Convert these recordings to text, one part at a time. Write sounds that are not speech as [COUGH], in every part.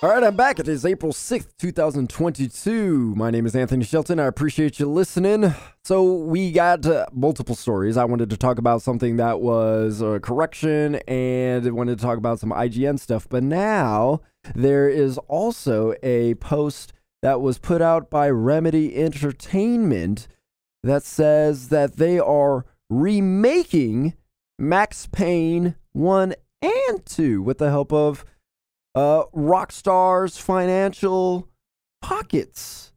All right, I'm back. It is April 6th, 2022. My name is Anthony Shelton. I appreciate you listening. So, we got uh, multiple stories. I wanted to talk about something that was a correction and I wanted to talk about some IGN stuff. But now there is also a post that was put out by Remedy Entertainment that says that they are remaking Max Payne 1 and 2 with the help of uh, Rockstar's financial pockets.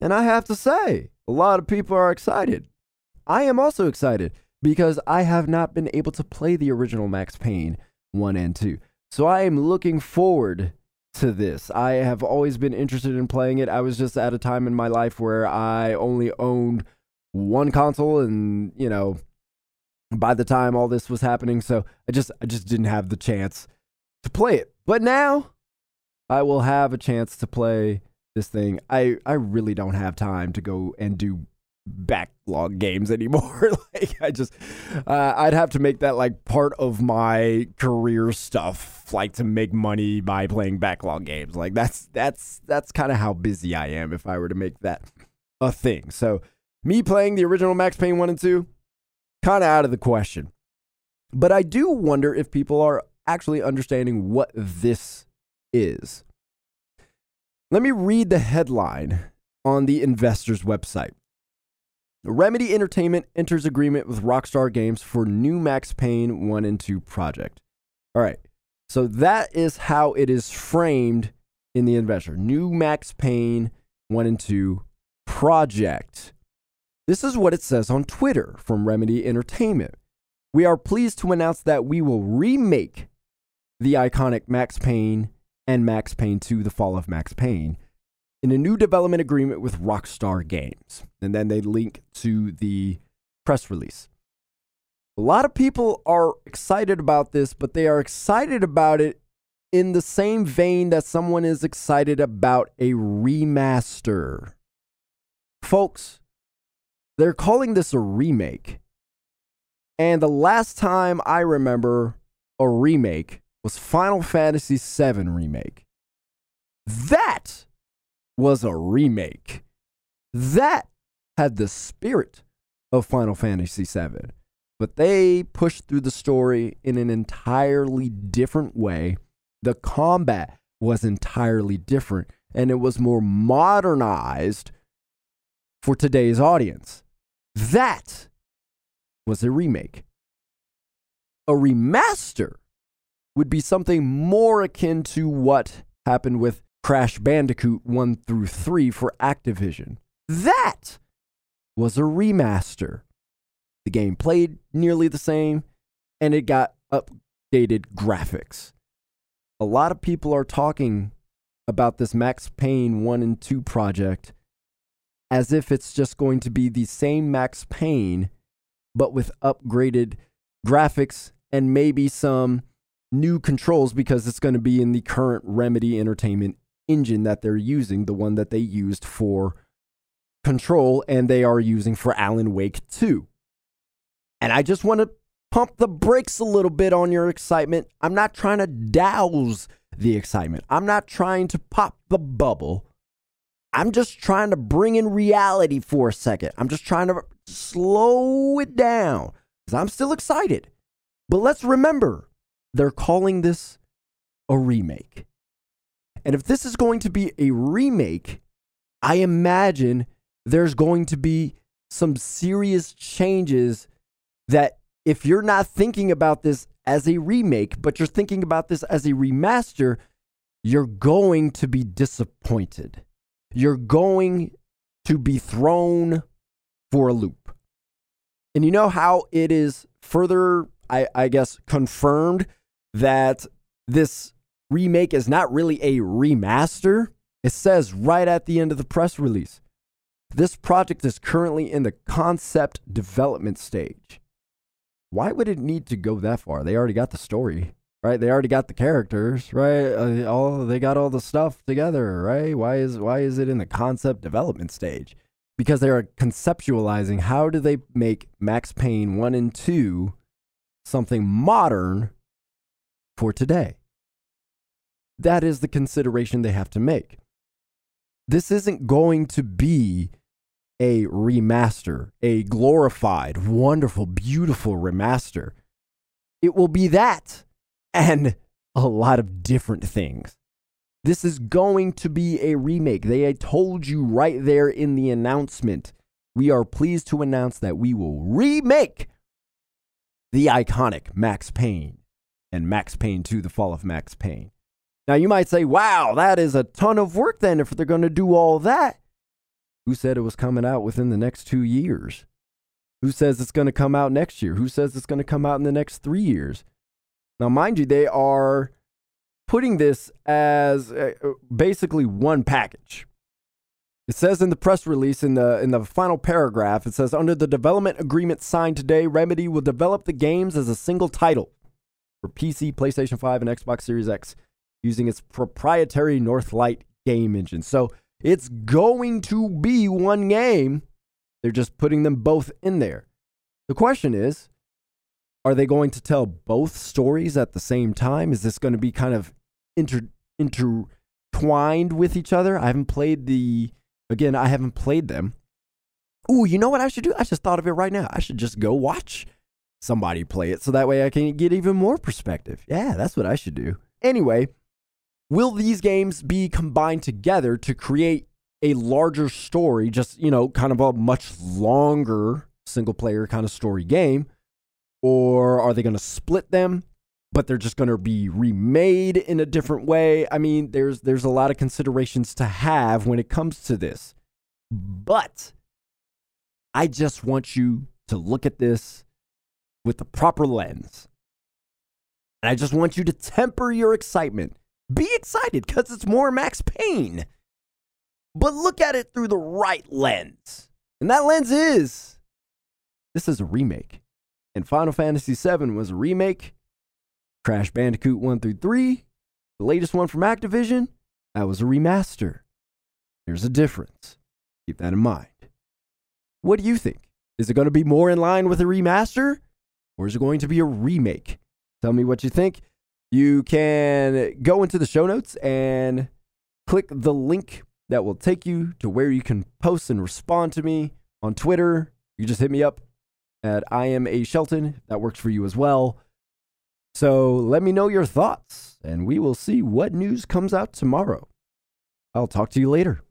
And I have to say, a lot of people are excited. I am also excited because I have not been able to play the original Max Payne 1 and 2. So I am looking forward to this. I have always been interested in playing it. I was just at a time in my life where I only owned one console and, you know, by the time all this was happening, so I just I just didn't have the chance to play it. But now I will have a chance to play this thing. I, I really don't have time to go and do backlog games [LAUGHS] anymore. [LAUGHS] like I just uh, I'd have to make that like part of my career stuff, like to make money by playing backlog games. Like that's that's that's kind of how busy I am if I were to make that a thing. So me playing the original Max Payne 1 and 2 kind of out of the question. But I do wonder if people are actually understanding what this is. Let me read the headline on the investor's website. Remedy Entertainment enters agreement with Rockstar Games for new Max Payne 1 and 2 project. All right. So that is how it is framed in the investor. New Max Payne 1 and 2 project. This is what it says on Twitter from Remedy Entertainment. We are pleased to announce that we will remake the iconic Max Payne and Max Payne 2 The Fall of Max Payne in a new development agreement with Rockstar Games. And then they link to the press release. A lot of people are excited about this, but they are excited about it in the same vein that someone is excited about a remaster. Folks, they're calling this a remake. And the last time I remember a remake was Final Fantasy VII Remake. That was a remake. That had the spirit of Final Fantasy VII, but they pushed through the story in an entirely different way. The combat was entirely different, and it was more modernized for today's audience. That was a remake. A remaster would be something more akin to what happened with Crash Bandicoot 1 through 3 for Activision. That was a remaster. The game played nearly the same and it got updated graphics. A lot of people are talking about this Max Payne 1 and 2 project as if it's just going to be the same Max Payne, but with upgraded graphics and maybe some new controls because it's going to be in the current Remedy Entertainment engine that they're using, the one that they used for Control and they are using for Alan Wake 2. And I just want to pump the brakes a little bit on your excitement. I'm not trying to douse the excitement, I'm not trying to pop the bubble. I'm just trying to bring in reality for a second. I'm just trying to slow it down because I'm still excited. But let's remember, they're calling this a remake. And if this is going to be a remake, I imagine there's going to be some serious changes that if you're not thinking about this as a remake, but you're thinking about this as a remaster, you're going to be disappointed. You're going to be thrown for a loop. And you know how it is further, I, I guess, confirmed that this remake is not really a remaster. It says right at the end of the press release this project is currently in the concept development stage. Why would it need to go that far? They already got the story, right? They already got the characters, right? Uh, all they got all the stuff together, right? Why is why is it in the concept development stage? Because they are conceptualizing how do they make Max Payne 1 and 2 something modern for today. that is the consideration they have to make. This isn't going to be a remaster, a glorified, wonderful, beautiful remaster. It will be that and a lot of different things. This is going to be a remake. They told you right there in the announcement. We are pleased to announce that we will remake the iconic Max Payne and Max Payne 2 The Fall of Max Payne. Now, you might say, wow, that is a ton of work then if they're going to do all that. Who said it was coming out within the next two years? Who says it's going to come out next year? Who says it's going to come out in the next three years? Now, mind you, they are putting this as uh, basically one package. It says in the press release in the in the final paragraph, it says under the development agreement signed today, Remedy will develop the games as a single title for PC, PlayStation 5, and Xbox Series X using its proprietary Northlight game engine. So it's going to be one game. They're just putting them both in there. The question is are they going to tell both stories at the same time? Is this going to be kind of inter, intertwined with each other? I haven't played the, again, I haven't played them. Ooh, you know what I should do? I just thought of it right now. I should just go watch somebody play it so that way I can get even more perspective. Yeah, that's what I should do. Anyway, will these games be combined together to create a larger story, just, you know, kind of a much longer single player kind of story game? Or are they going to split them, but they're just going to be remade in a different way? I mean, there's there's a lot of considerations to have when it comes to this. But I just want you to look at this with the proper lens. And I just want you to temper your excitement. Be excited because it's more Max Payne. But look at it through the right lens. And that lens is this is a remake. And Final Fantasy VII was a remake. Crash Bandicoot 1 through 3, the latest one from Activision, that was a remaster. There's a difference. Keep that in mind. What do you think? Is it going to be more in line with a remaster? Or is it going to be a remake? Tell me what you think. You can go into the show notes and click the link that will take you to where you can post and respond to me on Twitter. You just hit me up at I am a Shelton. That works for you as well. So let me know your thoughts, and we will see what news comes out tomorrow. I'll talk to you later.